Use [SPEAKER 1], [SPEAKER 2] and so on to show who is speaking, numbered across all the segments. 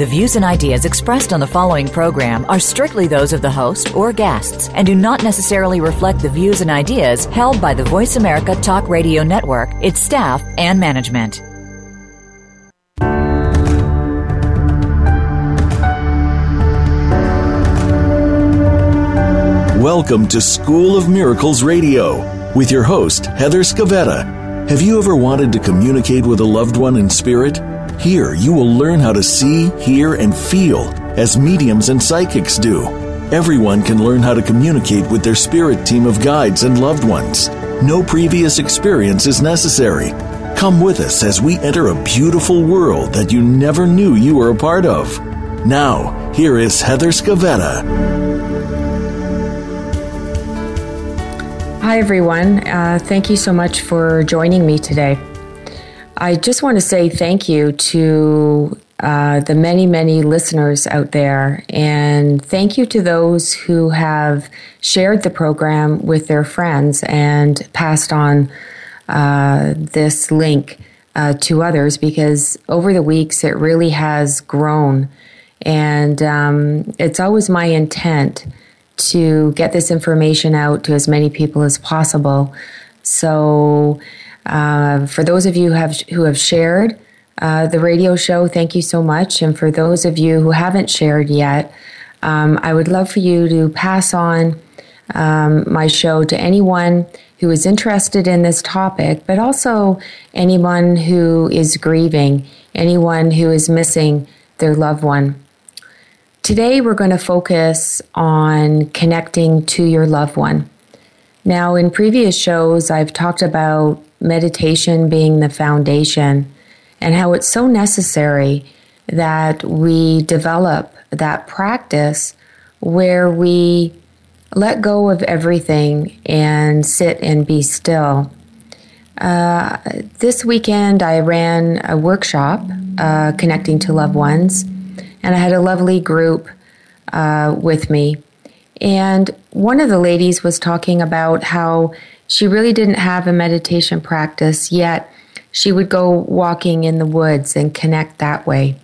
[SPEAKER 1] The views and ideas expressed on the following program are strictly those of the host or guests and do not necessarily reflect the views and ideas held by the Voice America Talk Radio Network, its staff, and management.
[SPEAKER 2] Welcome to School of Miracles Radio with your host, Heather Scavetta. Have you ever wanted to communicate with a loved one in spirit? Here, you will learn how to see, hear, and feel as mediums and psychics do. Everyone can learn how to communicate with their spirit team of guides and loved ones. No previous experience is necessary. Come with us as we enter a beautiful world that you never knew you were a part of. Now, here is Heather Scavetta.
[SPEAKER 3] Hi, everyone. Uh, thank you so much for joining me today. I just want to say thank you to uh, the many, many listeners out there, and thank you to those who have shared the program with their friends and passed on uh, this link uh, to others because over the weeks it really has grown. And um, it's always my intent to get this information out to as many people as possible. So, uh, for those of you who have who have shared uh, the radio show, thank you so much. And for those of you who haven't shared yet, um, I would love for you to pass on um, my show to anyone who is interested in this topic, but also anyone who is grieving, anyone who is missing their loved one. Today, we're going to focus on connecting to your loved one. Now, in previous shows, I've talked about meditation being the foundation and how it's so necessary that we develop that practice where we let go of everything and sit and be still. Uh, this weekend, I ran a workshop uh, connecting to loved ones and I had a lovely group uh, with me. And one of the ladies was talking about how she really didn't have a meditation practice, yet she would go walking in the woods and connect that way.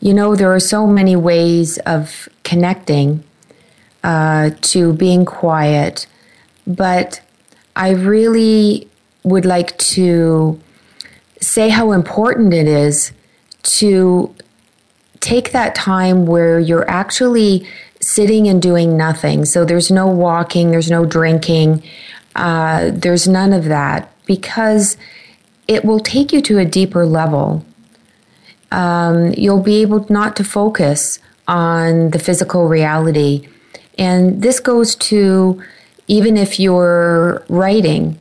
[SPEAKER 3] You know, there are so many ways of connecting uh, to being quiet, but I really would like to say how important it is to take that time where you're actually sitting and doing nothing. So there's no walking, there's no drinking, uh, there's none of that because it will take you to a deeper level. Um, you'll be able not to focus on the physical reality. And this goes to even if you're writing,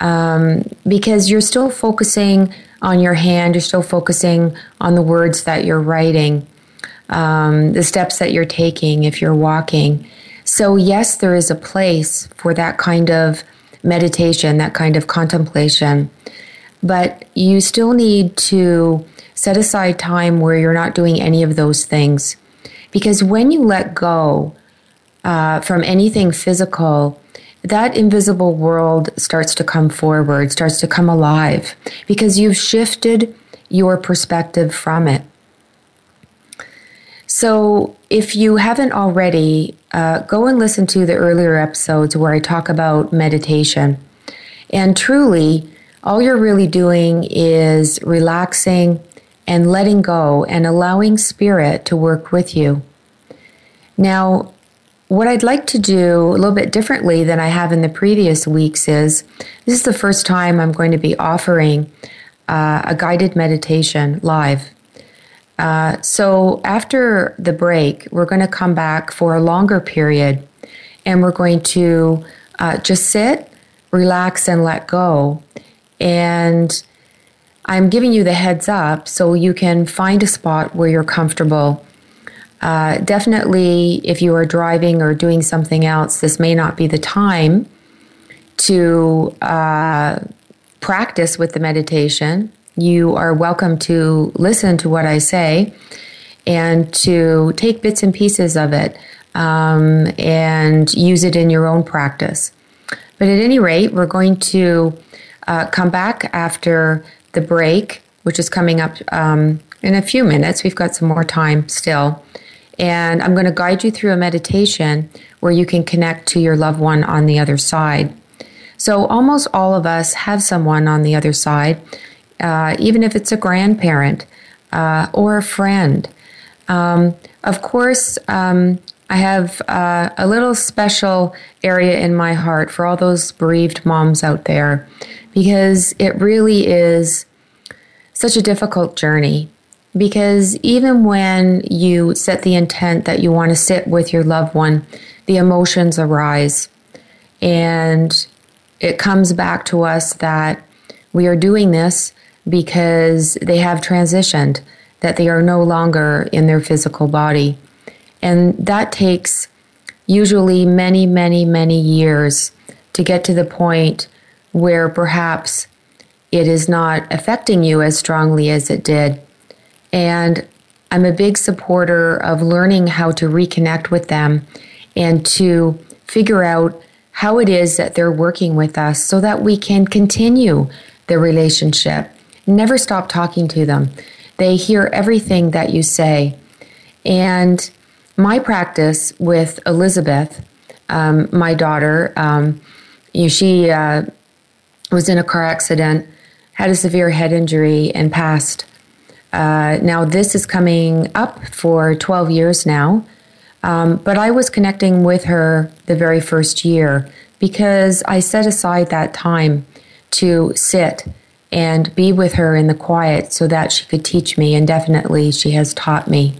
[SPEAKER 3] um, because you're still focusing on your hand, you're still focusing on the words that you're writing, um, the steps that you're taking if you're walking. So, yes, there is a place for that kind of meditation, that kind of contemplation, but you still need to set aside time where you're not doing any of those things. Because when you let go uh, from anything physical, that invisible world starts to come forward, starts to come alive, because you've shifted your perspective from it. So, if you haven't already, uh, go and listen to the earlier episodes where I talk about meditation. And truly, all you're really doing is relaxing and letting go and allowing spirit to work with you. Now, what I'd like to do a little bit differently than I have in the previous weeks is this is the first time I'm going to be offering uh, a guided meditation live. Uh, so after the break, we're going to come back for a longer period and we're going to uh, just sit, relax, and let go. And I'm giving you the heads up so you can find a spot where you're comfortable uh, definitely, if you are driving or doing something else, this may not be the time to uh, practice with the meditation. You are welcome to listen to what I say and to take bits and pieces of it um, and use it in your own practice. But at any rate, we're going to uh, come back after the break, which is coming up um, in a few minutes. We've got some more time still. And I'm going to guide you through a meditation where you can connect to your loved one on the other side. So, almost all of us have someone on the other side, uh, even if it's a grandparent uh, or a friend. Um, of course, um, I have uh, a little special area in my heart for all those bereaved moms out there because it really is such a difficult journey. Because even when you set the intent that you want to sit with your loved one, the emotions arise. And it comes back to us that we are doing this because they have transitioned, that they are no longer in their physical body. And that takes usually many, many, many years to get to the point where perhaps it is not affecting you as strongly as it did. And I'm a big supporter of learning how to reconnect with them and to figure out how it is that they're working with us so that we can continue the relationship. Never stop talking to them. They hear everything that you say. And my practice with Elizabeth, um, my daughter, um, you know, she uh, was in a car accident, had a severe head injury, and passed. Uh, now, this is coming up for 12 years now, um, but I was connecting with her the very first year because I set aside that time to sit and be with her in the quiet so that she could teach me, and definitely she has taught me.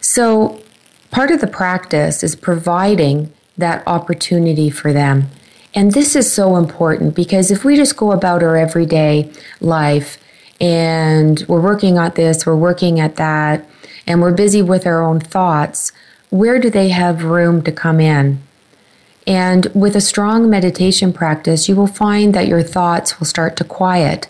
[SPEAKER 3] So, part of the practice is providing that opportunity for them. And this is so important because if we just go about our everyday life and we're working at this, we're working at that, and we're busy with our own thoughts, where do they have room to come in? And with a strong meditation practice, you will find that your thoughts will start to quiet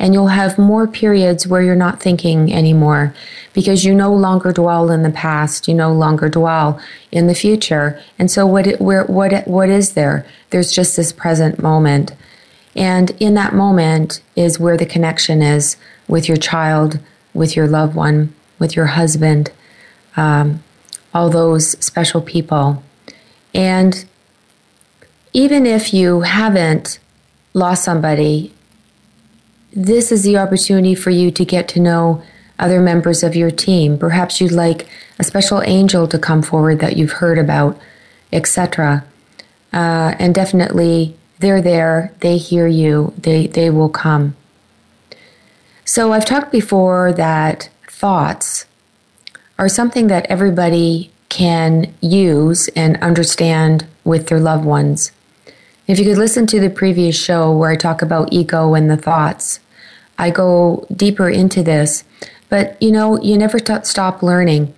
[SPEAKER 3] and you'll have more periods where you're not thinking anymore because you no longer dwell in the past. You no longer dwell in the future. And so what where what what is there? There's just this present moment. And in that moment is where the connection is with your child with your loved one with your husband um, all those special people. And even if you haven't lost somebody this is the opportunity for you to get to know other members of your team. Perhaps you'd like a special angel to come forward that you've heard about, etc. Uh, and definitely, they're there, they hear you, they, they will come. So, I've talked before that thoughts are something that everybody can use and understand with their loved ones. If you could listen to the previous show where I talk about ego and the thoughts, I go deeper into this. But you know, you never t- stop learning.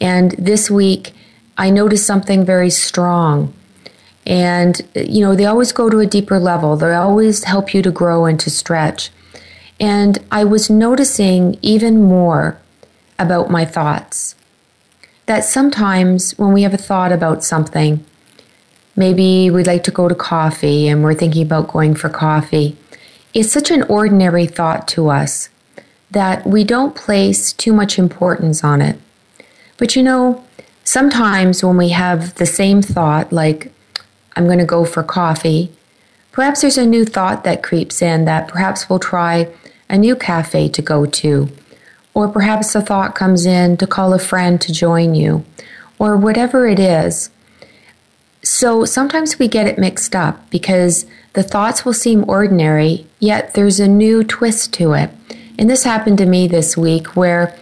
[SPEAKER 3] And this week, I noticed something very strong. And, you know, they always go to a deeper level, they always help you to grow and to stretch. And I was noticing even more about my thoughts. That sometimes when we have a thought about something, maybe we'd like to go to coffee and we're thinking about going for coffee It's such an ordinary thought to us that we don't place too much importance on it. But you know, sometimes when we have the same thought, like, I'm going to go for coffee, perhaps there's a new thought that creeps in that perhaps we'll try a new cafe to go to. Or perhaps a thought comes in to call a friend to join you, or whatever it is. So sometimes we get it mixed up because the thoughts will seem ordinary, yet there's a new twist to it. And this happened to me this week where,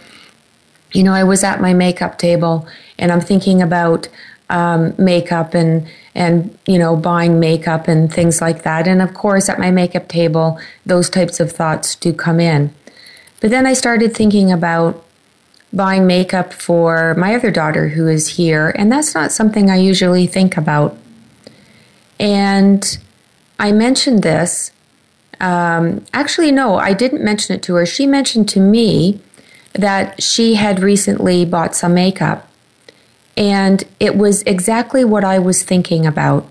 [SPEAKER 3] you know, I was at my makeup table and I'm thinking about um, makeup and and you know buying makeup and things like that. And of course, at my makeup table, those types of thoughts do come in. But then I started thinking about buying makeup for my other daughter who is here, and that's not something I usually think about. And I mentioned this Um, actually, no, I didn't mention it to her. She mentioned to me that she had recently bought some makeup. And it was exactly what I was thinking about.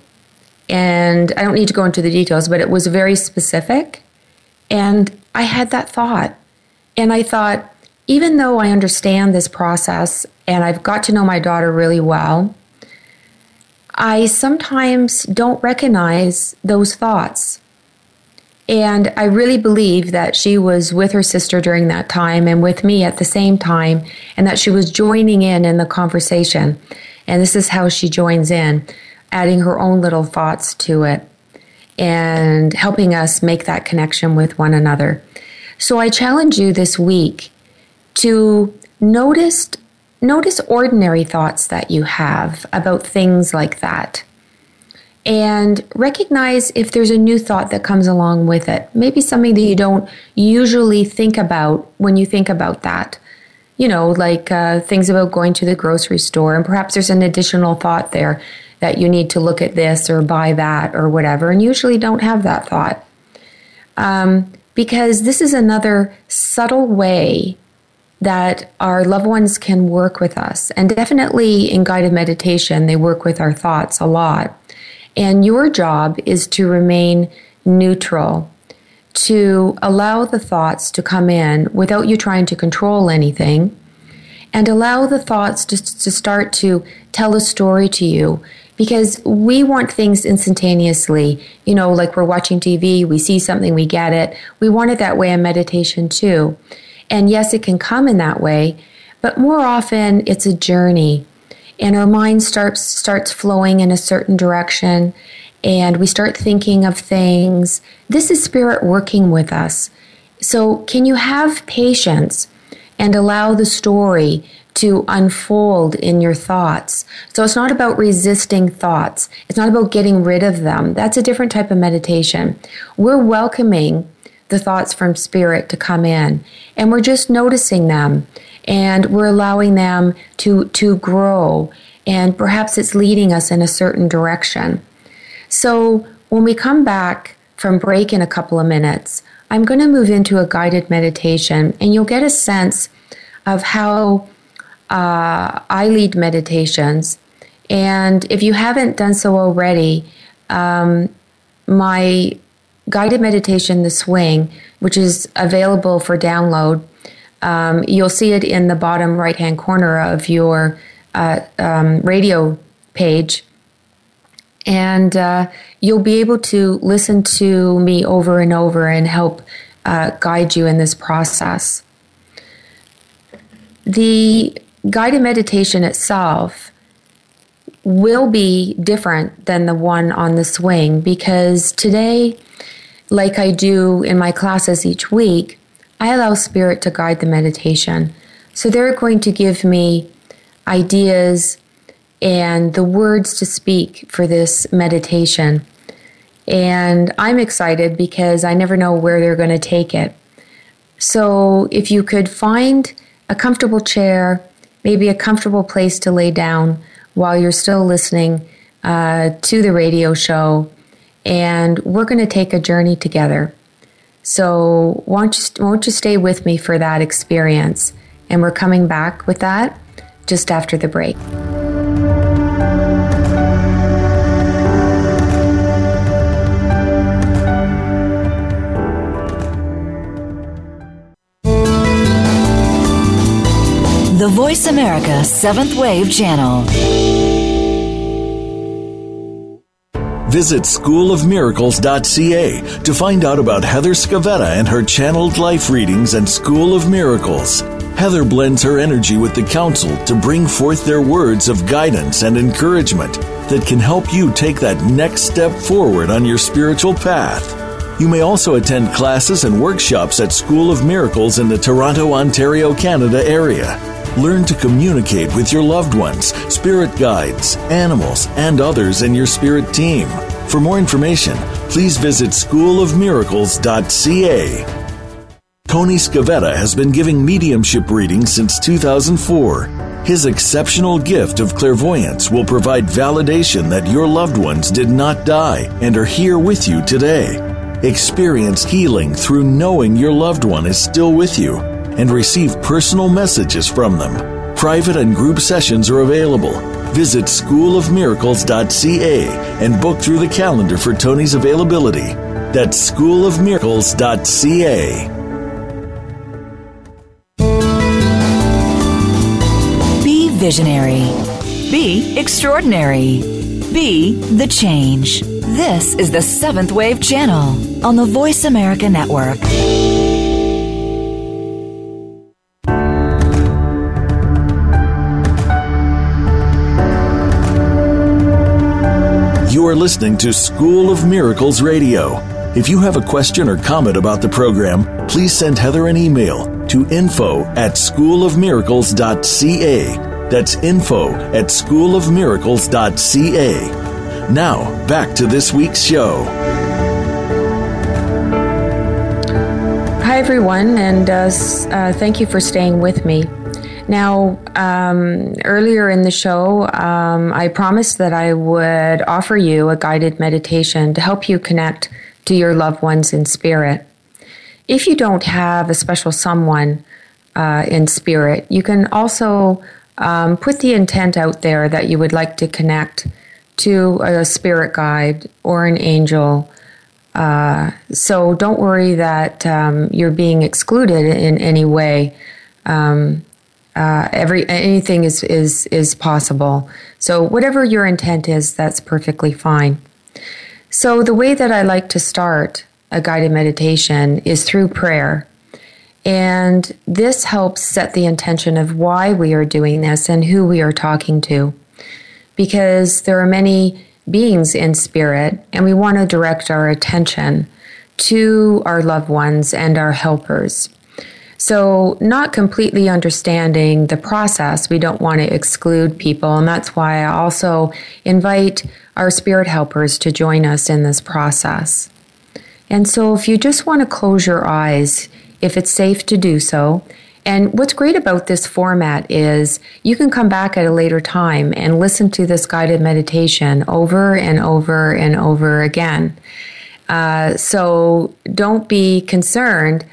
[SPEAKER 3] And I don't need to go into the details, but it was very specific. And I had that thought. And I thought, even though I understand this process and I've got to know my daughter really well, I sometimes don't recognize those thoughts. And I really believe that she was with her sister during that time and with me at the same time, and that she was joining in in the conversation. And this is how she joins in, adding her own little thoughts to it and helping us make that connection with one another. So I challenge you this week to notice notice ordinary thoughts that you have about things like that and recognize if there's a new thought that comes along with it. Maybe something that you don't usually think about when you think about that. You know, like uh, things about going to the grocery store, and perhaps there's an additional thought there that you need to look at this or buy that or whatever, and usually don't have that thought. Um, because this is another subtle way that our loved ones can work with us. And definitely in guided meditation, they work with our thoughts a lot. And your job is to remain neutral, to allow the thoughts to come in without you trying to control anything, and allow the thoughts to, to start to tell a story to you. Because we want things instantaneously. You know, like we're watching TV, we see something, we get it. We want it that way in meditation too. And yes, it can come in that way, but more often it's a journey and our mind starts starts flowing in a certain direction and we start thinking of things this is spirit working with us so can you have patience and allow the story to unfold in your thoughts. So it's not about resisting thoughts. It's not about getting rid of them. That's a different type of meditation. We're welcoming the thoughts from spirit to come in and we're just noticing them and we're allowing them to to grow and perhaps it's leading us in a certain direction. So when we come back from break in a couple of minutes, I'm going to move into a guided meditation and you'll get a sense of how uh, I lead meditations. And if you haven't done so already, um, my guided meditation, The Swing, which is available for download um, you'll see it in the bottom right hand corner of your uh, um, radio page. And uh, you'll be able to listen to me over and over and help uh, guide you in this process. The guided meditation itself will be different than the one on the swing because today, like I do in my classes each week, I allow Spirit to guide the meditation. So they're going to give me ideas and the words to speak for this meditation. And I'm excited because I never know where they're going to take it. So if you could find a comfortable chair, maybe a comfortable place to lay down while you're still listening uh, to the radio show, and we're going to take a journey together. So, won't you, won't you stay with me for that experience? And we're coming back with that just after the break.
[SPEAKER 1] The Voice America Seventh Wave Channel.
[SPEAKER 2] Visit schoolofmiracles.ca to find out about Heather Scavetta and her channeled life readings and School of Miracles. Heather blends her energy with the council to bring forth their words of guidance and encouragement that can help you take that next step forward on your spiritual path. You may also attend classes and workshops at School of Miracles in the Toronto, Ontario, Canada area. Learn to communicate with your loved ones, spirit guides, animals, and others in your spirit team. For more information, please visit schoolofmiracles.ca. Tony Scavetta has been giving mediumship readings since 2004. His exceptional gift of clairvoyance will provide validation that your loved ones did not die and are here with you today. Experience healing through knowing your loved one is still with you and receive personal messages from them. Private and group sessions are available. Visit schoolofmiracles.ca and book through the calendar for Tony's availability. That's schoolofmiracles.ca.
[SPEAKER 1] Be visionary. Be extraordinary. Be the change. This is the Seventh Wave Channel on the Voice America Network.
[SPEAKER 2] You are listening to School of Miracles Radio. If you have a question or comment about the program, please send Heather an email to info at schoolofmiracles.ca. That's info at schoolofmiracles.ca. Now, back to this week's show.
[SPEAKER 3] Hi, everyone, and uh, uh, thank you for staying with me. Now, um, earlier in the show, um, I promised that I would offer you a guided meditation to help you connect to your loved ones in spirit. If you don't have a special someone uh, in spirit, you can also um, put the intent out there that you would like to connect to a spirit guide or an angel. Uh, so don't worry that um, you're being excluded in any way. Um, uh, every anything is is is possible. So whatever your intent is, that's perfectly fine. So, the way that I like to start a guided meditation is through prayer. And this helps set the intention of why we are doing this and who we are talking to. Because there are many beings in spirit, and we want to direct our attention to our loved ones and our helpers. So, not completely understanding the process, we don't want to exclude people. And that's why I also invite our spirit helpers to join us in this process. And so, if you just want to close your eyes, if it's safe to do so, and what's great about this format is you can come back at a later time and listen to this guided meditation over and over and over again. Uh, so don't be concerned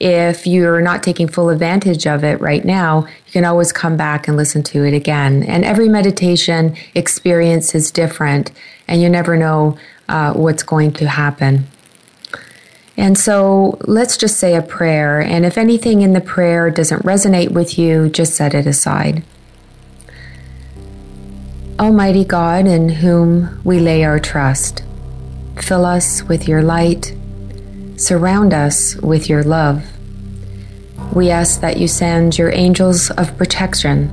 [SPEAKER 3] if you're not taking full advantage of it right now, you can always come back and listen to it again. And every meditation experience is different, and you never know uh, what's going to happen. And so let's just say a prayer. And if anything in the prayer doesn't resonate with you, just set it aside. Almighty God, in whom we lay our trust, fill us with your light Surround us with your love. We ask that you send your angels of protection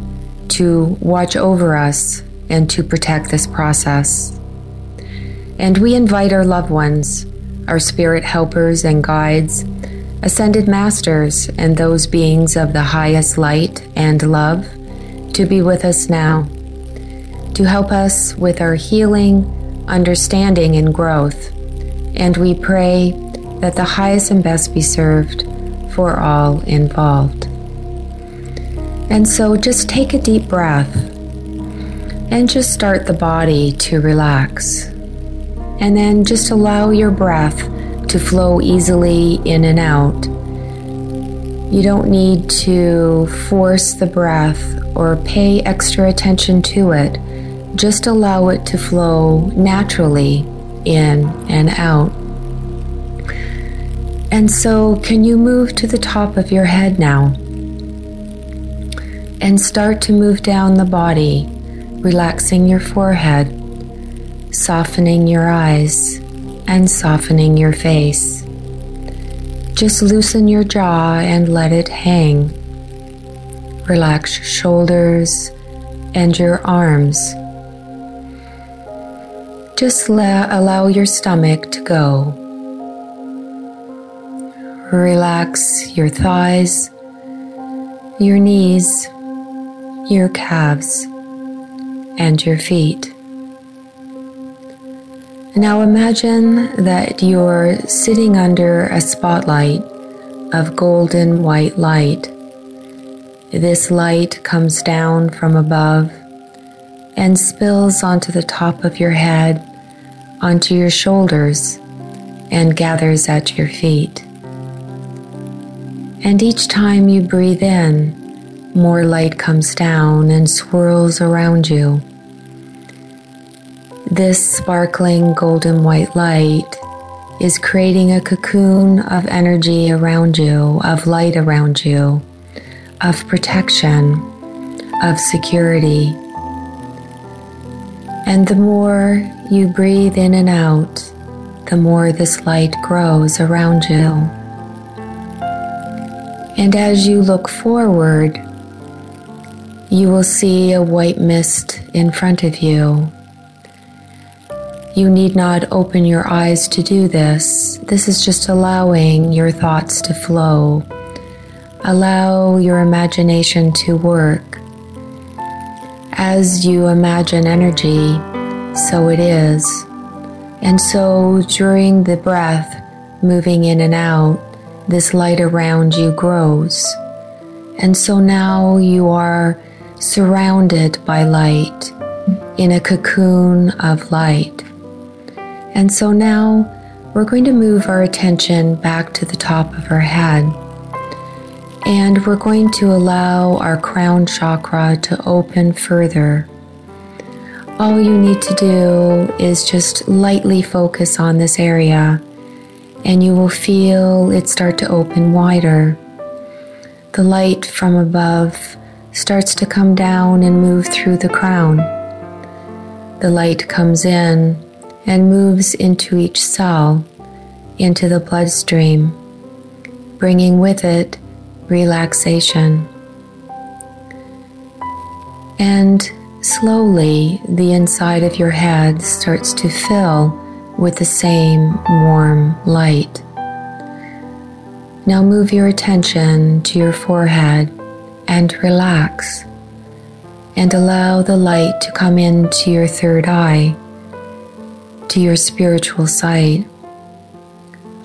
[SPEAKER 3] to watch over us and to protect this process. And we invite our loved ones, our spirit helpers and guides, ascended masters, and those beings of the highest light and love to be with us now, to help us with our healing, understanding, and growth. And we pray that the highest and best be served for all involved. And so just take a deep breath and just start the body to relax. And then just allow your breath to flow easily in and out. You don't need to force the breath or pay extra attention to it. Just allow it to flow naturally in and out. And so, can you move to the top of your head now? And start to move down the body, relaxing your forehead, softening your eyes, and softening your face. Just loosen your jaw and let it hang. Relax your shoulders and your arms. Just la- allow your stomach to go. Relax your thighs, your knees, your calves, and your feet. Now imagine that you're sitting under a spotlight of golden white light. This light comes down from above and spills onto the top of your head, onto your shoulders, and gathers at your feet. And each time you breathe in, more light comes down and swirls around you. This sparkling golden white light is creating a cocoon of energy around you, of light around you, of protection, of security. And the more you breathe in and out, the more this light grows around you. And as you look forward, you will see a white mist in front of you. You need not open your eyes to do this. This is just allowing your thoughts to flow. Allow your imagination to work. As you imagine energy, so it is. And so during the breath, moving in and out, this light around you grows. And so now you are surrounded by light in a cocoon of light. And so now we're going to move our attention back to the top of our head. And we're going to allow our crown chakra to open further. All you need to do is just lightly focus on this area, and you will feel it start to open wider. The light from above starts to come down and move through the crown. The light comes in and moves into each cell, into the bloodstream, bringing with it relaxation. And slowly, the inside of your head starts to fill with the same warm light. Now move your attention to your forehead and relax and allow the light to come into your third eye, to your spiritual sight.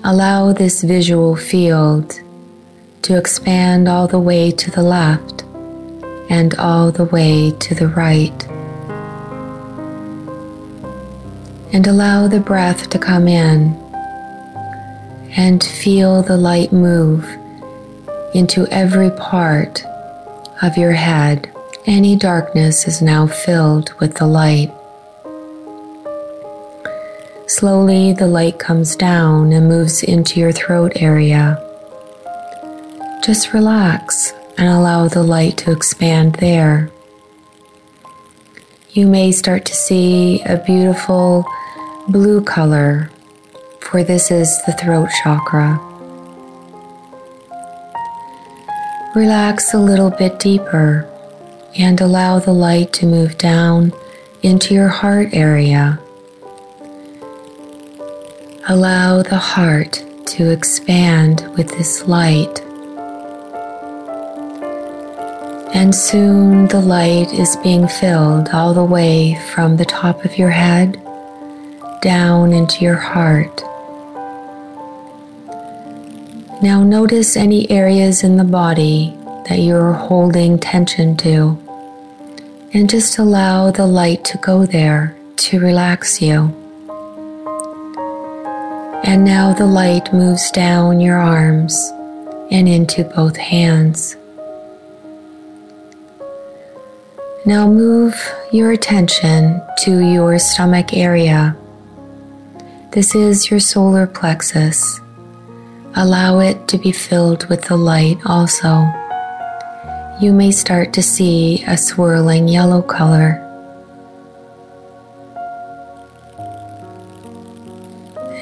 [SPEAKER 3] Allow this visual field to expand all the way to the left and all the way to the right. And allow the breath to come in and feel the light move into every part of your head, any darkness is now filled with the light. Slowly, the light comes down and moves into your throat area. Just relax and allow the light to expand there. You may start to see a beautiful blue color, for this is the throat chakra. Relax a little bit deeper and allow the light to move down into your heart area. Allow the heart to expand with this light. And soon the light is being filled all the way from the top of your head down into your heart. Now notice any areas in the body that you're holding tension to, and just allow the light to go there to relax you. And now the light moves down your arms and into both hands. Now move your attention to your stomach area. This is your solar plexus. Allow it to be filled with the light also. You may start to see a swirling yellow color.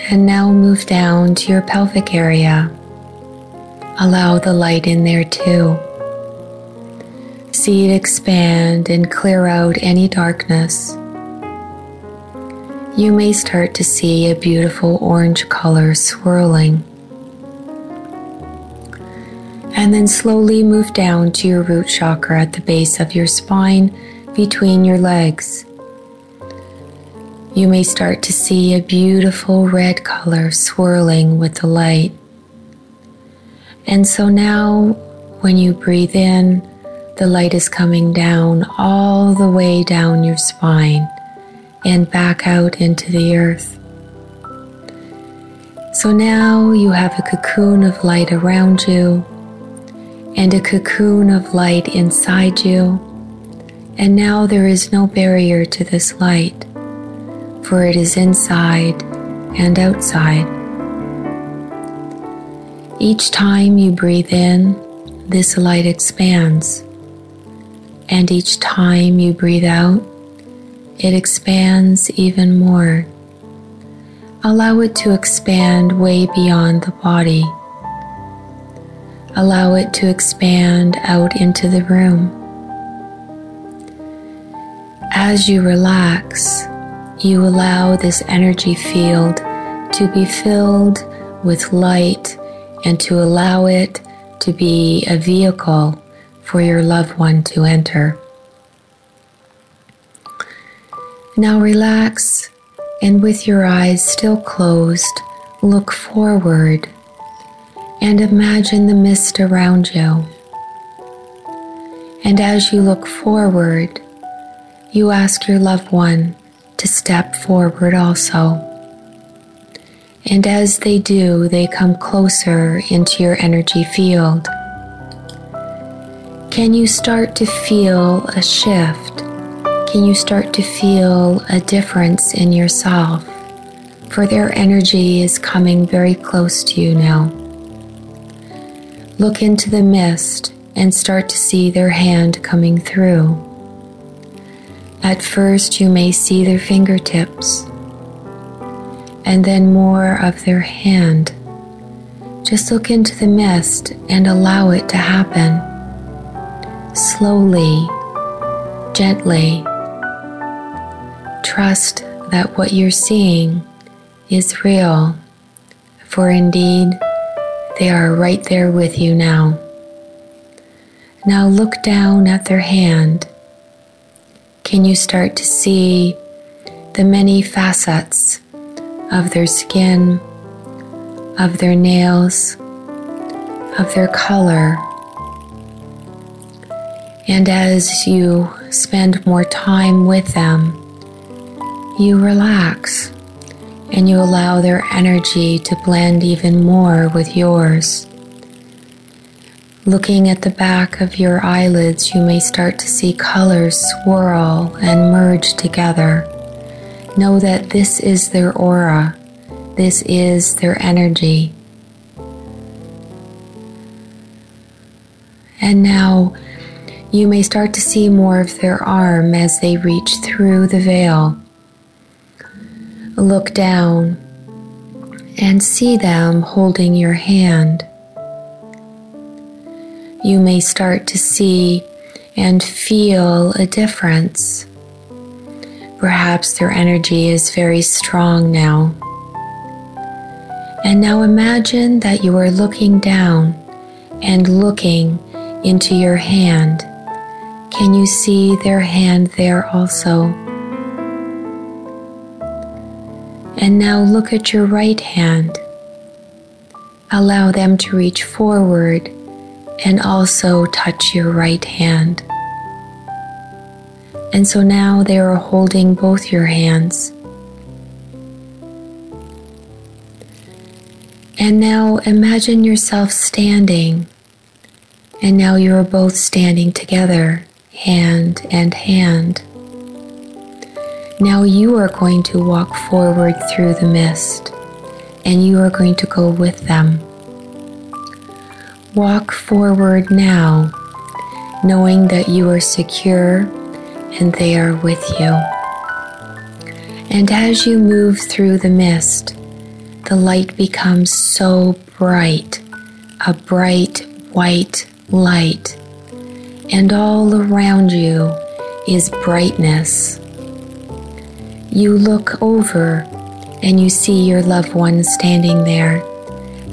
[SPEAKER 3] And now move down to your pelvic area. Allow the light in there too. See it expand and clear out any darkness. You may start to see a beautiful orange color swirling and then slowly move down to your root chakra at the base of your spine between your legs. You may start to see a beautiful red color swirling with the light. And so now, when you breathe in, the light is coming down all the way down your spine and back out into the earth. So now you have a cocoon of light around you and a cocoon of light inside you. And now there is no barrier to this light, for it is inside and outside. Each time you breathe in, this light expands. And each time you breathe out, it expands even more. Allow it to expand way beyond the body. Allow it to expand out into the room. As you relax, you allow this energy field to be filled with light and to allow it to be a vehicle for your loved one to enter. Now relax and with your eyes still closed, look forward and imagine the mist around you. And as you look forward, you ask your loved one to step forward also. And as they do, they come closer into your energy field. Can you start to feel a shift can you start to feel a difference in yourself? For their energy is coming very close to you now. Look into the mist and start to see their hand coming through. At first, you may see their fingertips and then more of their hand. Just look into the mist and allow it to happen. Slowly, gently, trust that what you're seeing is real, for indeed they are right there with you now. Now look down at their hand. Can you start to see the many facets of their skin, of their nails, of their color? And as you spend more time with them, you relax and you allow their energy to blend even more with yours. Looking at the back of your eyelids, you may start to see colors swirl and merge together. Know that this is their aura, this is their energy. And now you may start to see more of their arm as they reach through the veil look down and see them holding your hand. You may start to see and feel a difference. Perhaps their energy is very strong now. And now imagine that you are looking down and looking into your hand. Can you see their hand there also? And now look at your right hand. Allow them to reach forward and also touch your right hand. And so now they are holding both your hands. And now imagine yourself standing. And now you are both standing together, hand and hand. Now you are going to walk forward through the mist and you are going to go with them. Walk forward now, knowing that you are secure and they are with you. And as you move through the mist, the light becomes so bright, a bright white light, and all around you is brightness you look over and you see your loved one standing there.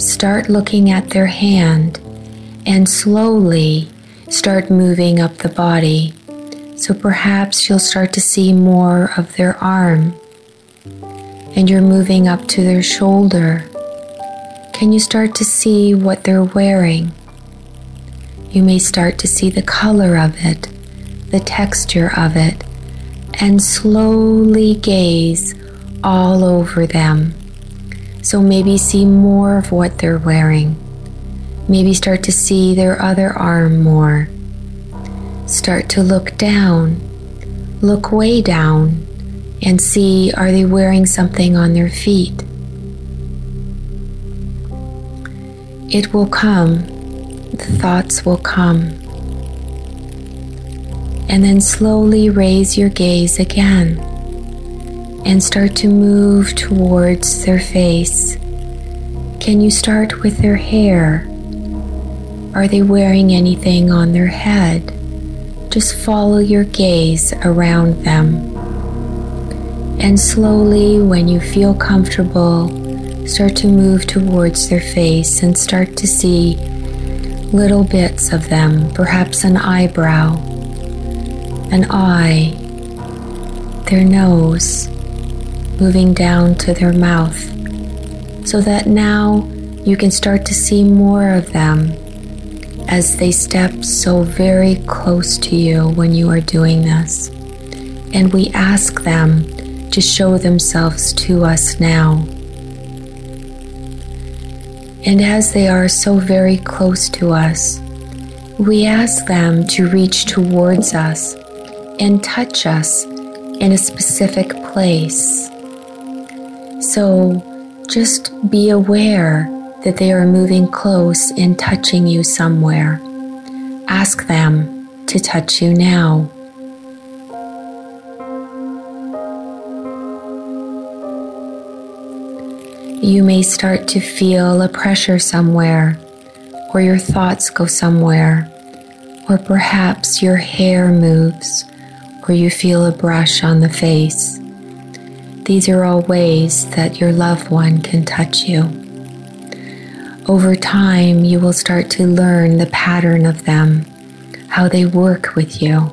[SPEAKER 3] Start looking at their hand and slowly start moving up the body. So perhaps you'll start to see more of their arm and you're moving up to their shoulder. Can you start to see what they're wearing? You may start to see the color of it, the texture of it, and slowly gaze all over them. So maybe see more of what they're wearing. Maybe start to see their other arm more. Start to look down. Look way down and see are they wearing something on their feet? It will come, the thoughts will come. And then slowly raise your gaze again and start to move towards their face. Can you start with their hair? Are they wearing anything on their head? Just follow your gaze around them. And slowly, when you feel comfortable, start to move towards their face and start to see little bits of them, perhaps an eyebrow, an eye, their nose, moving down to their mouth, so that now you can start to see more of them as they step so very close to you when you are doing this. And we ask them to show themselves to us now. And as they are so very close to us, we ask them to reach towards us and touch us in a specific place. So just be aware that they are moving close and touching you somewhere. Ask them to touch you now. You may start to feel a pressure somewhere, or your thoughts go somewhere, or perhaps your hair moves, or you feel a brush on the face. These are all ways that your loved one can touch you. Over time, you will start to learn the pattern of them, how they work with you.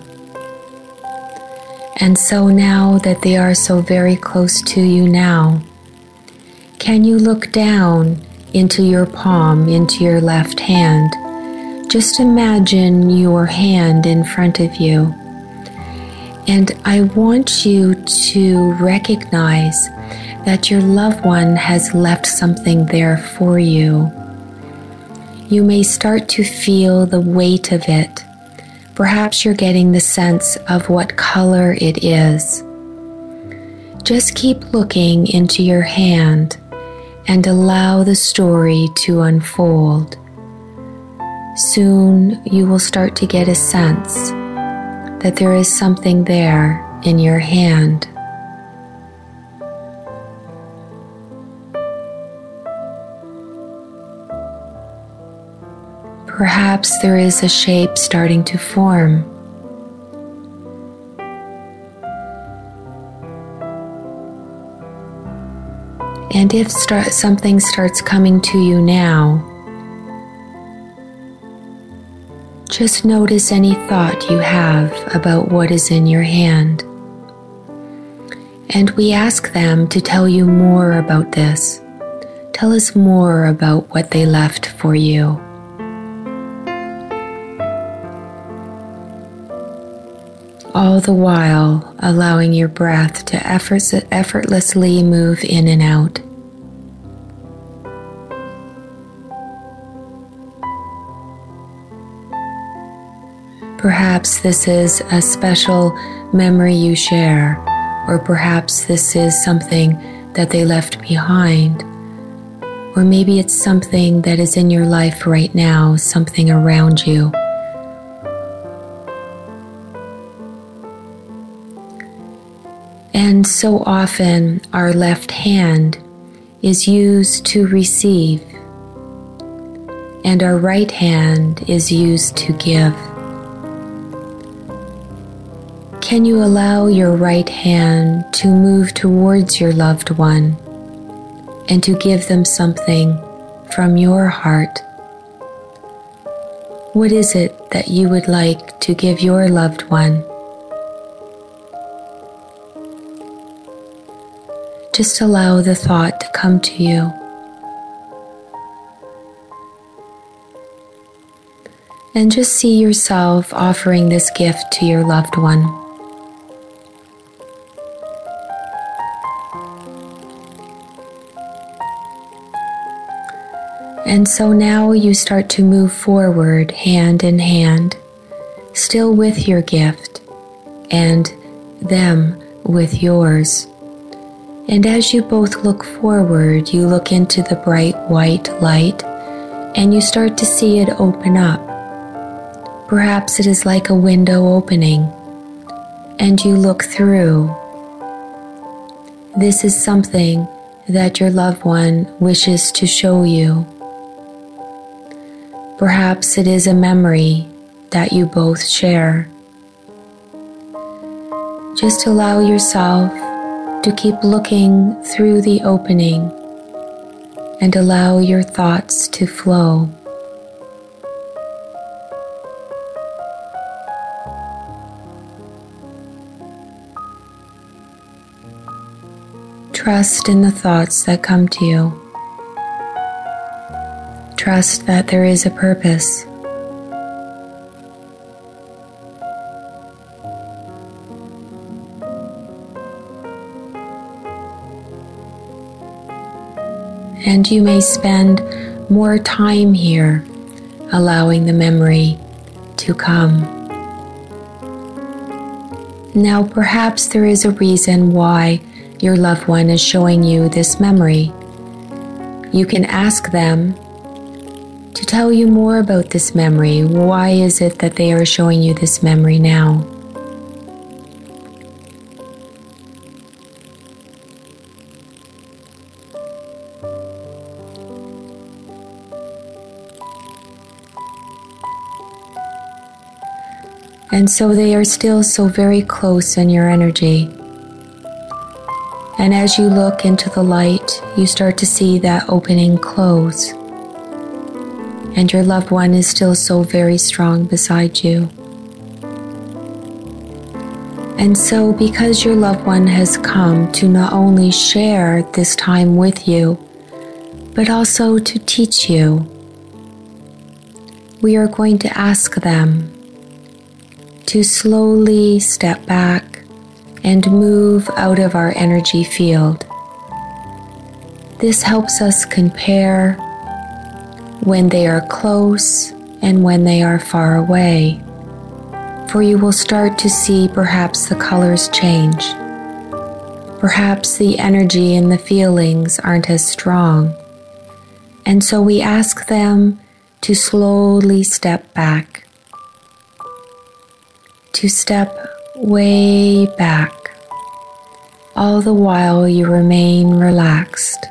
[SPEAKER 3] And so now that they are so very close to you now, can you look down into your palm, into your left hand? Just imagine your hand in front of you. And I want you to recognize that your loved one has left something there for you. You may start to feel the weight of it. Perhaps you're getting the sense of what color it is. Just keep looking into your hand and allow the story to unfold. Soon you will start to get a sense that there is something there in your hand. Perhaps there is a shape starting to form. And if start, something starts coming to you now, just notice any thought you have about what is in your hand. And we ask them to tell you more about this. Tell us more about what they left for you. all the while allowing your breath to effortlessly move in and out. Perhaps this is a special memory you share, or perhaps this is something that they left behind. Or maybe it's something that is in your life right now, something around you. And so often our left hand is used to receive, and our right hand is used to give. Can you allow your right hand to move towards your loved one and to give them something from your heart? What is it that you would like to give your loved one? Just allow the thought to come to you. And just see yourself offering this gift to your loved one. And so now you start to move forward hand in hand, still with your gift and them with yours. And as you both look forward, you look into the bright white light and you start to see it open up. Perhaps it is like a window opening, and you look through. This is something that your loved one wishes to show you. Perhaps it is a memory that you both share. Just allow yourself to keep looking through the opening and allow your thoughts to flow. Trust in the thoughts that come to you. Trust that there is a purpose. And you may spend more time here, allowing the memory to come. Now, perhaps there is a reason why your loved one is showing you this memory. You can ask them to tell you more about this memory. Why is it that they are showing you this memory now? And so they are still so very close in your energy. And as you look into the light, you start to see that opening close and your loved one is still so very strong beside you. And so, because your loved one has come to not only share this time with you, but also to teach you, we are going to ask them to slowly step back and move out of our energy field. This helps us compare when they are close and when they are far away, for you will start to see perhaps the colors change. Perhaps the energy and the feelings aren't as strong. And so we ask them to slowly step back, to step way back, all the while you remain relaxed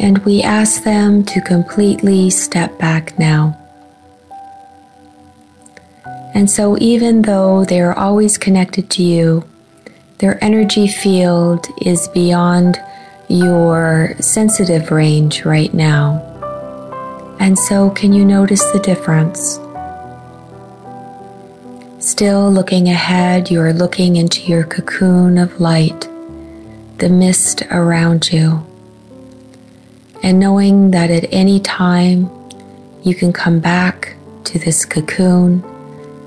[SPEAKER 3] and we ask them to completely step back now. And so, even though they are always connected to you, their energy field is beyond your sensitive range right now. And so, can you notice the difference? Still looking ahead, you are looking into your cocoon of light, the mist around you and knowing that at any time you can come back to this cocoon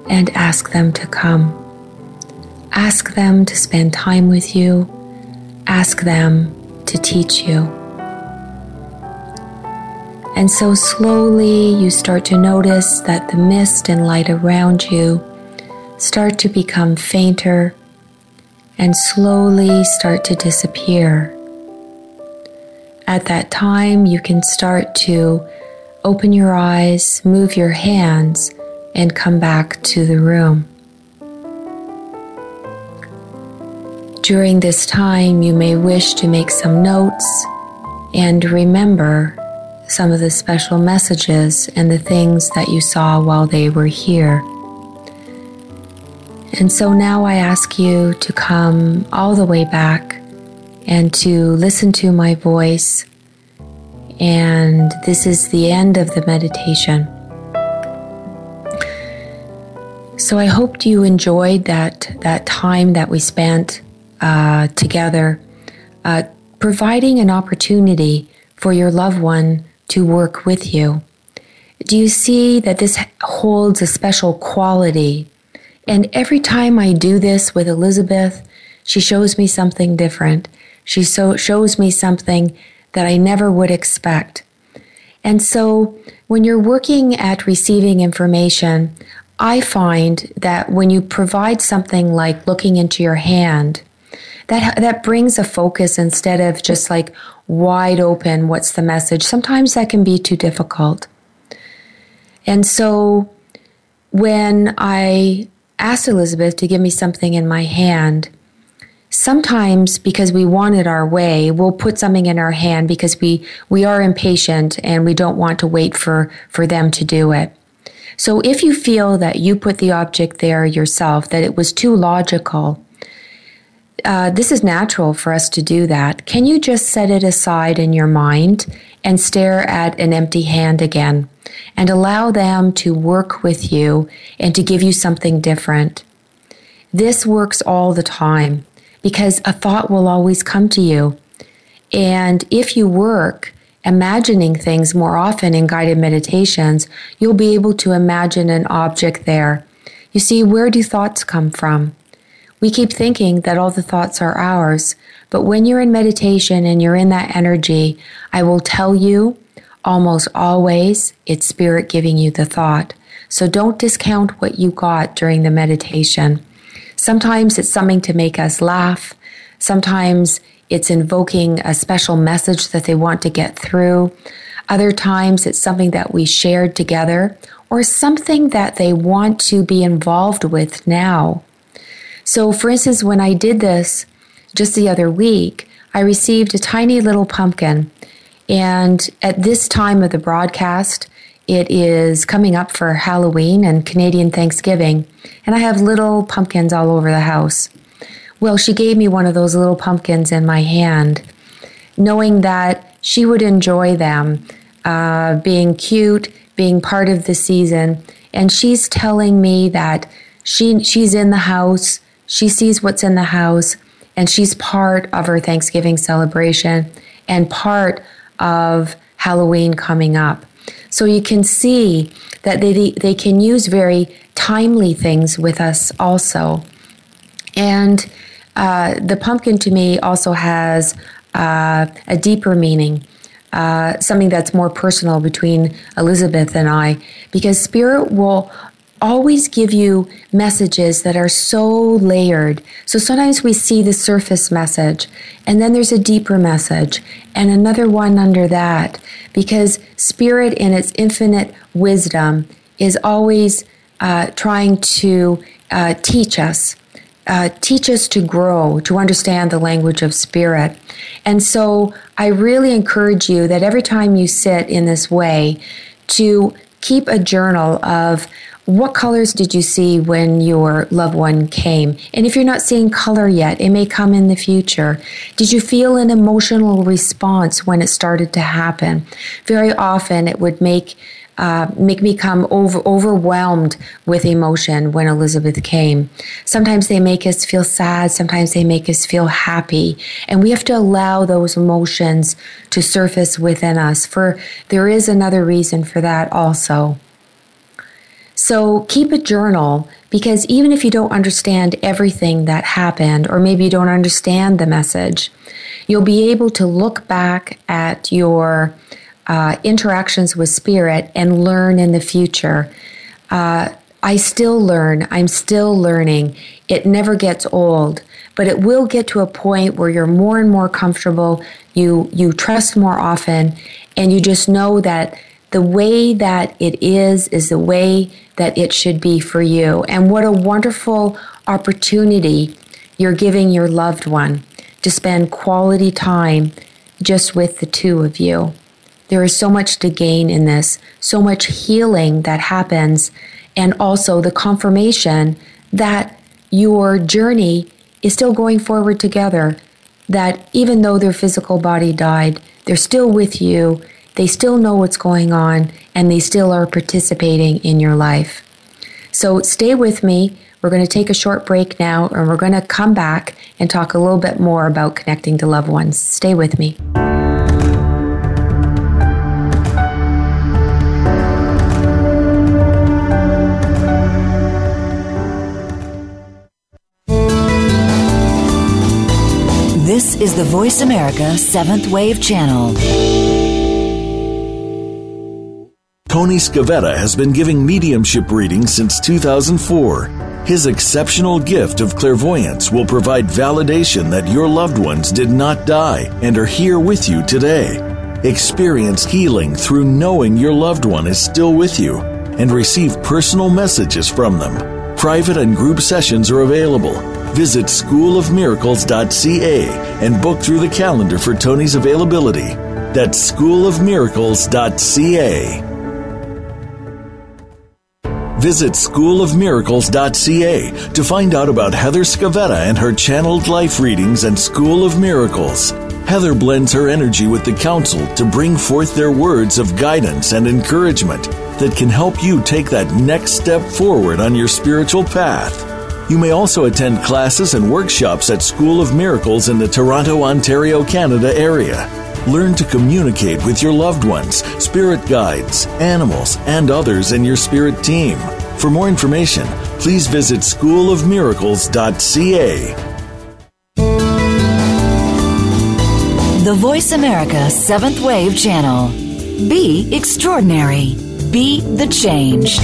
[SPEAKER 3] and ask them to come. Ask them to spend time with you. Ask them to teach you. And so slowly you start to notice that the mist and light around you start to become fainter and slowly start to disappear at that time, you can start to open your eyes, move your hands, and come back to the room. During this time, you may wish to make some notes and remember some of the special messages and the things that you saw while they were here. And so now I ask you to come all the way back and to listen to my voice. And this is the end of the meditation. So I hoped you enjoyed that that time that we spent uh, together, uh, providing an opportunity for your loved one to work with you. Do you see that this holds a special quality? And every time I do this with Elizabeth, she shows me something different. She so shows me something that I never would expect. And so when you're working at receiving information, I find that when you provide something like looking into your hand, that that brings a focus instead of just like wide open what's the message. Sometimes that can be too difficult. And so when I asked Elizabeth to give me something in my hand, sometimes because we want it our way, we'll put something in our hand because we, we are impatient and we don't want to wait for, for them to do it. So if you feel that you put the object there yourself, that it was too logical, uh, this is natural for us to do that. Can you just set it aside in your mind and stare at an empty hand again and allow them to work with you and to give you something different? This works all the time because a thought will always come to you. And if you work imagining things more often in guided meditations, you'll be able to imagine an object there. You see, where do thoughts come from? We keep thinking that all the thoughts are ours, but when you're in meditation and you're in that energy, I will tell you almost always it's spirit giving you the thought. So don't discount what you got during the meditation. Sometimes it's something to make us laugh. Sometimes it's invoking a special message that they want to get through. Other times it's something that we shared together or something that they want to be involved with now. So, for instance, when I did this just the other week, I received a tiny little pumpkin. And at this time of the broadcast, it is coming up for Halloween and Canadian Thanksgiving. And I have little pumpkins all over the house. Well, she gave me one of those little pumpkins in my hand, knowing that she would enjoy them, uh, being cute, being part of the season. And she's telling me that she she's in the house, she sees what's in the house, and she's part of her Thanksgiving celebration and part of Halloween coming up. So you can see that they, they can use very timely things with us also. And uh, the pumpkin to me also has uh, a deeper meaning, uh, something that's more personal between Elizabeth and I, because Spirit will always give you messages that are so layered. So sometimes we see the surface message, and then there's a deeper message, and another one under that, because Spirit, in its infinite wisdom, is always uh, trying to uh, teach us uh, teach us to grow, to understand the language of spirit. And so I really encourage you that every time you sit in this way, to keep a journal of what colors did you see when your loved one came? And if you're not seeing color yet, it may come in the future. Did you feel an emotional response when it started to happen? Very often it would make uh, make me come over, overwhelmed with emotion when Elizabeth came. Sometimes they make us feel sad, sometimes they make us feel happy, and we have to allow those emotions to surface within us. For there is another reason for that also. So keep a journal because even if you don't understand everything that happened, or maybe you don't understand the message, you'll be able to look back at your uh, interactions with spirit and learn in the future. Uh, I still learn. I'm still learning. It never gets old, but it will get to a point where you're more and more comfortable. You you trust more often, and you just know that the way that it is is the way that it should be for you. And what a wonderful opportunity you're giving your loved one to spend quality time just with the two of you. There is so much to gain in this, so much healing that happens, and also the confirmation that your journey is still going forward together. That even though their physical body died, they're still with you, they still know what's going on, and they still are participating in your life. So stay with me. We're going to take a short break now, and we're going to come back and talk a little bit more about connecting to loved ones. Stay with me.
[SPEAKER 1] This is the Voice America Seventh Wave Channel.
[SPEAKER 2] Tony Scavetta has been giving mediumship readings since 2004. His exceptional gift of clairvoyance will provide validation that your loved ones did not die and are here with you today. Experience healing through knowing your loved one is still with you and receive personal messages from them. Private and group sessions are available. Visit schoolofmiracles.ca and book through the calendar for Tony's availability. That's schoolofmiracles.ca. Visit schoolofmiracles.ca to find out about Heather Scavetta and her channeled life readings and School of Miracles. Heather blends her energy with the council to bring forth their words of guidance and encouragement that can help you take that next step forward on your spiritual path. You may also attend classes and workshops at School of Miracles in the Toronto, Ontario, Canada area. Learn to communicate with your loved ones, spirit guides, animals, and others in your spirit team. For more information, please visit schoolofmiracles.ca.
[SPEAKER 1] The Voice America Seventh Wave Channel. Be extraordinary. Be the change.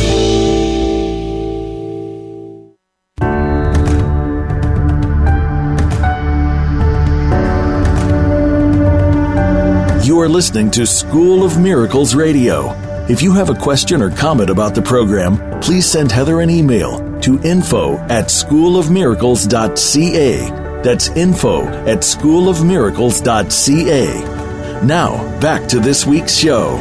[SPEAKER 2] Are listening to School of Miracles Radio. If you have a question or comment about the program, please send Heather an email to info at schoolofmiracles.ca. That's info at schoolofmiracles.ca. Now, back to this week's show.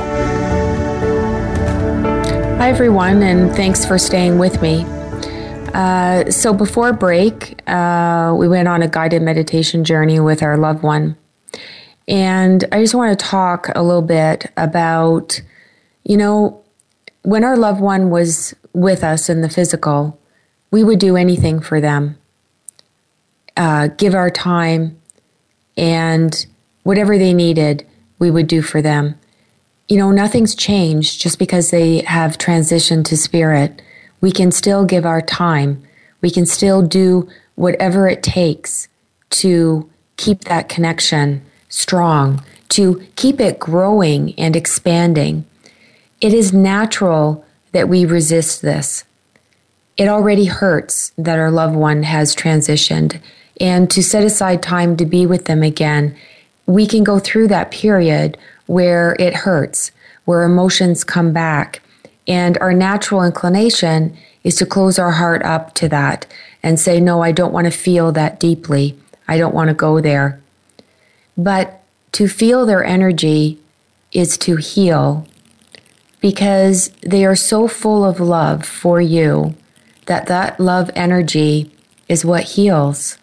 [SPEAKER 3] Hi, everyone, and thanks for staying with me. Uh, so, before break, uh, we went on a guided meditation journey with our loved one. And I just want to talk a little bit about, you know, when our loved one was with us in the physical, we would do anything for them, uh, give our time, and whatever they needed, we would do for them. You know, nothing's changed just because they have transitioned to spirit. We can still give our time. We can still do whatever it takes to keep that connection strong, to keep it growing and expanding. It is natural that we resist this. It already hurts that our loved one has transitioned, and to set aside time to be with them again, we can go through that period where it hurts, where emotions come back. And our natural inclination is to close our heart up to that and say, No, I don't want to feel that deeply. I don't want to go there. But to feel their energy is to heal because they are so full of love for you that that love energy is what heals.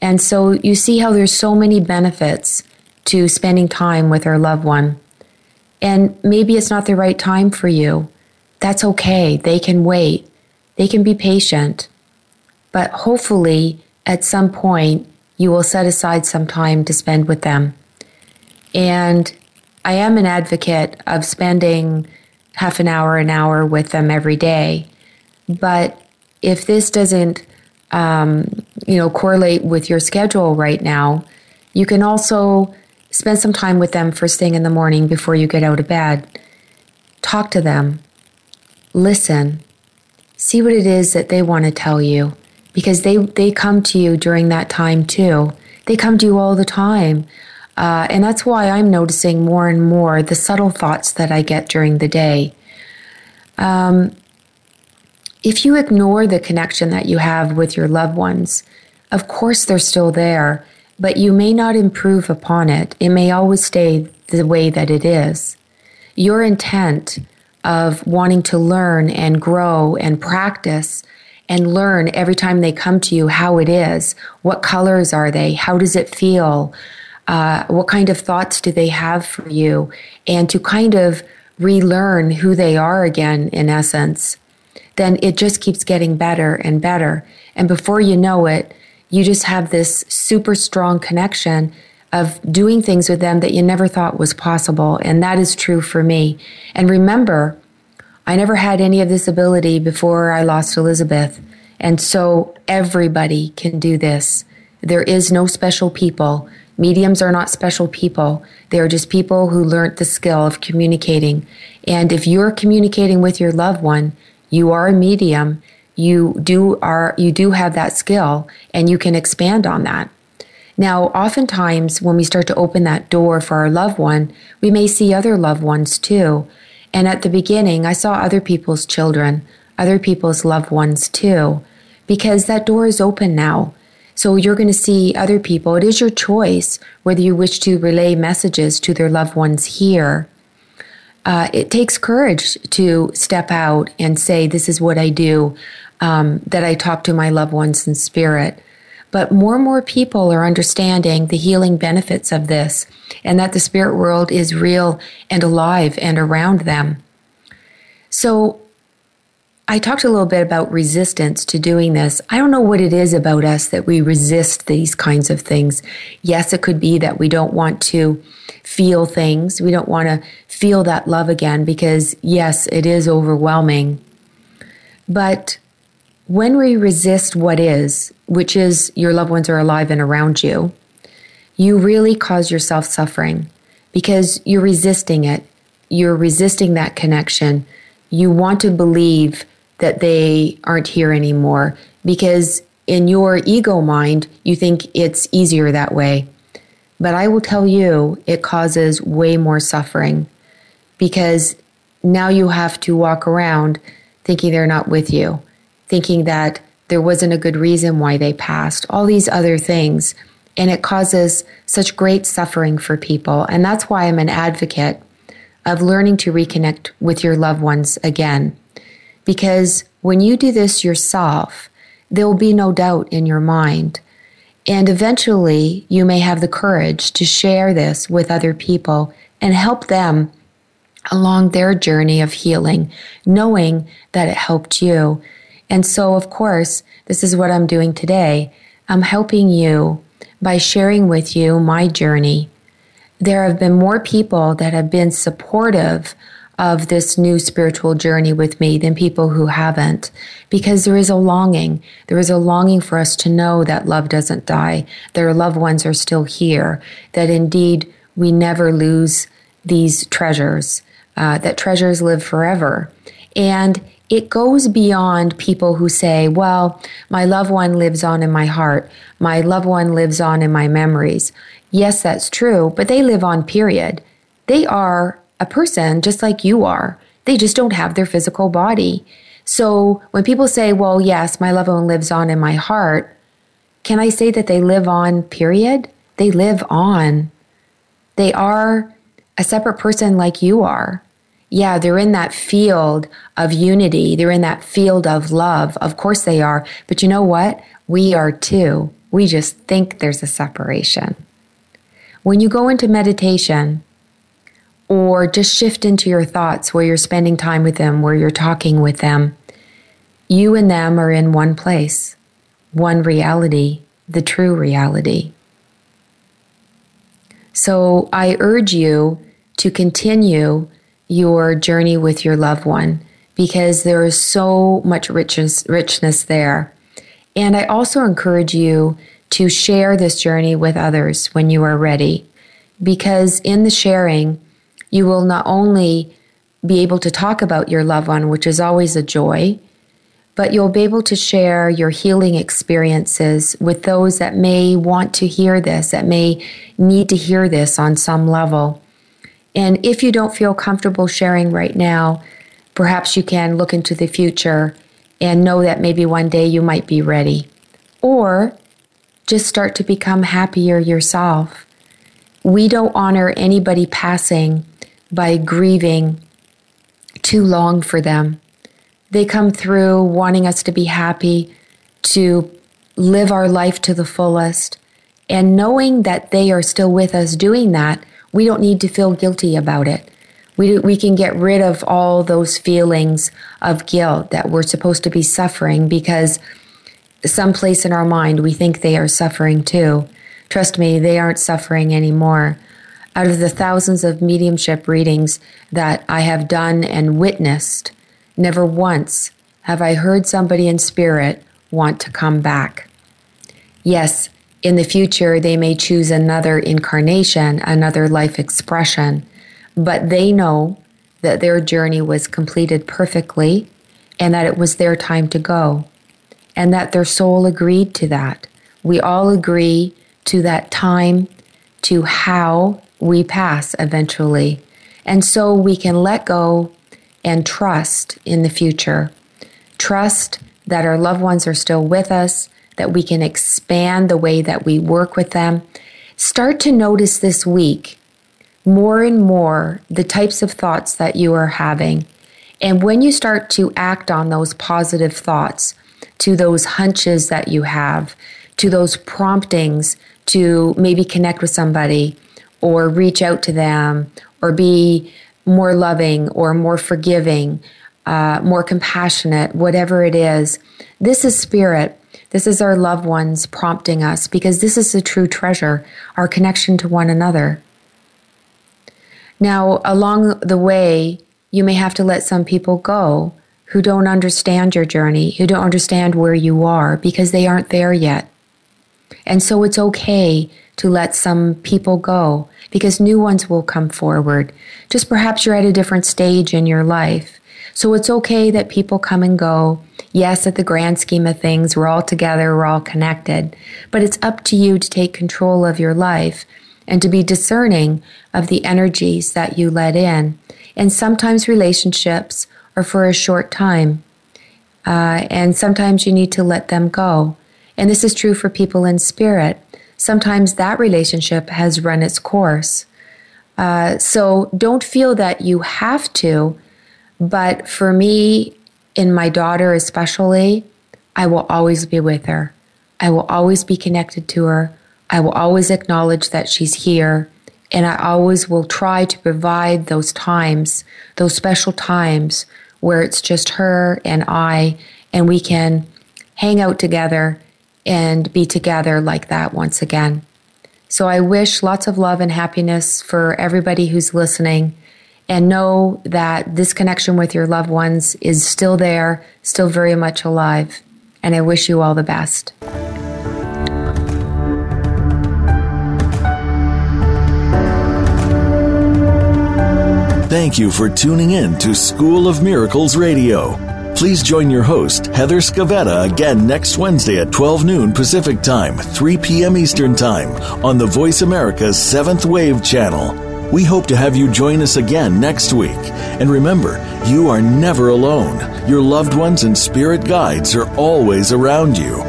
[SPEAKER 3] And so you see how there's so many benefits to spending time with our loved one. And maybe it's not the right time for you. That's okay. They can wait. They can be patient. But hopefully, at some point, you will set aside some time to spend with them. And I am an advocate of spending half an hour, an hour with them every day. But if this doesn't, um, you know, correlate with your schedule right now, you can also spend some time with them first thing in the morning before you get out of bed. Talk to them. Listen. See what it is that they want to tell you because they, they come to you during that time too. They come to you all the time. Uh, and that's why I'm noticing more and more the subtle thoughts that I get during the day. Um, if you ignore the connection that you have with your loved ones, of course they're still there, but you may not improve upon it. It may always stay the way that it is. Your intent of wanting to learn and grow and practice and learn every time they come to you how it is. What colors are they? How does it feel? Uh, what kind of thoughts do they have for you? And to kind of relearn who they are again, in essence, then it just keeps getting better and better. And before you know it, you just have this super strong connection of doing things with them that you never thought was possible. And that is true for me. And remember, I never had any of this ability before I lost Elizabeth. And so everybody can do this. There is no special people Mediums are not special people. They are just people who learned the skill of communicating. And if you're communicating with your loved one, you are a medium. You do are you do have that skill and you can expand on that. Now, oftentimes when we start to open that door for our loved one, we may see other loved ones too. And at the beginning, I saw other people's children, other people's loved ones too, because that door is open now. So you're going to see other people. It is your choice whether you wish to relay messages to their loved ones here. Uh, it takes courage to step out and say, This is what I do, um, that I talk to my loved ones in spirit. But more and more people are understanding the healing benefits of this and that the spirit world is real and alive and around them. So I talked a little bit about resistance to doing this. I don't know what it is about us that we resist these kinds of things. Yes, it could be that we don't want to feel things. We don't want to feel that love again because, yes, it is overwhelming. But when we resist what is, which is your loved ones are alive and around you, you really cause yourself suffering because you're resisting it. You're resisting that connection. You want to believe that they aren't here anymore because in your ego mind, you think it's easier that way. But I will tell you, it causes way more suffering because now you have to walk around thinking they're not with you, thinking that there wasn't a good reason why they passed, all these other things. And it causes such great suffering for people. And that's why I'm an advocate of learning to reconnect with your loved ones again. Because when you do this yourself, there will be no doubt in your mind. And eventually, you may have the courage to share this with other people and help them along their journey of healing, knowing that it helped you. And so, of course, this is what I'm doing today. I'm helping you by sharing with you my journey. There have been more people that have been supportive of this new spiritual journey with me than people who haven't because there is a longing. There is a longing for us to know that love doesn't die, their loved ones are still here, that indeed we never lose these treasures, uh, that treasures live forever. And it goes beyond people who say, well, my loved one lives on in my heart. My loved one lives on in my memories. Yes, that's true, but they live on, period. They are a person just like you are. They just don't have their physical body. So when people say, well, yes, my loved one lives on in my heart, can I say that they live on, period? They live on. They are a separate person like you are. Yeah, they're in that field of unity. They're in that field of love. Of course they are. But you know what? We are too. We just think there's a separation. When you go into meditation, or just shift into your thoughts where you're spending time with them, where you're talking with them. You and them are in one place, one reality, the true reality. So I urge you to continue your journey with your loved one because there is so much richness, richness there. And I also encourage you to share this journey with others when you are ready because in the sharing, you will not only be able to talk about your loved one, which is always a joy, but you'll be able to share your healing experiences with those that may want to hear this, that may need to hear this on some level. And if you don't feel comfortable sharing right now, perhaps you can look into the future and know that maybe one day you might be ready. Or just start to become happier yourself. We don't honor anybody passing by grieving too long for them. They come through wanting us to be happy, to live our life to the fullest. And knowing that they are still with us doing that, we don't need to feel guilty about it. We, we can get rid of all those feelings of guilt that we're supposed to be suffering because someplace in our mind we think they are suffering too. Trust me, they aren't suffering anymore out of the thousands of mediumship readings that I have done and witnessed, never once have I heard somebody in spirit want to come back. Yes, In the future, they may choose another incarnation, another life expression, but they know that their journey was completed perfectly and that it was their time to go, and that their soul agreed to that. We all agree to that time, to how we pass eventually. And so we can let go and trust in the future. Trust that our loved ones are still with us, that we can expand the way that we work with them. Start to notice this week more and more the types of thoughts that you are having. And when you start to act on those positive thoughts, to those hunches that you have, to those promptings to maybe connect with somebody or reach out to them or be more loving or more forgiving, uh, more compassionate, whatever it is. This is spirit. This is our loved ones prompting us because this is the true treasure, our connection to one another. Now, along the way, you may have to let some people go who don't understand your journey, who don't understand where you are because they aren't there yet. And so it's okay to let some people go because new ones will come forward. Just perhaps you're at a different stage in your life. So it's okay that people come and go. Yes, at the grand scheme of things, we're all together, we're all connected. But it's up to you to take control of your life and to be discerning of the energies that you let in. And sometimes relationships are for a short time. Uh, and sometimes you need to let them go. And this is true for people in spirit sometimes that relationship has run its course. Uh, so don't feel that you have to. But for me, in my daughter especially, I will always be with her. I will always be connected to her. I will always acknowledge that she's here. And I always will try to provide those times, those special times where it's just her and I, and we can hang out together and be together like that once again. So I wish lots of love and happiness for everybody who's listening and know that this connection with your loved ones is still there, still very much alive. And I wish you all the best.
[SPEAKER 2] Thank you for tuning in to School of Miracles Radio. Please join your host, Heather Scavetta, again next Wednesday at 12 noon Pacific Time, 3 p.m. Eastern Time on the Voice America's Seventh Wave channel. We hope to have you join us again next week. And remember, you are never alone. Your loved ones and spirit guides are always around you.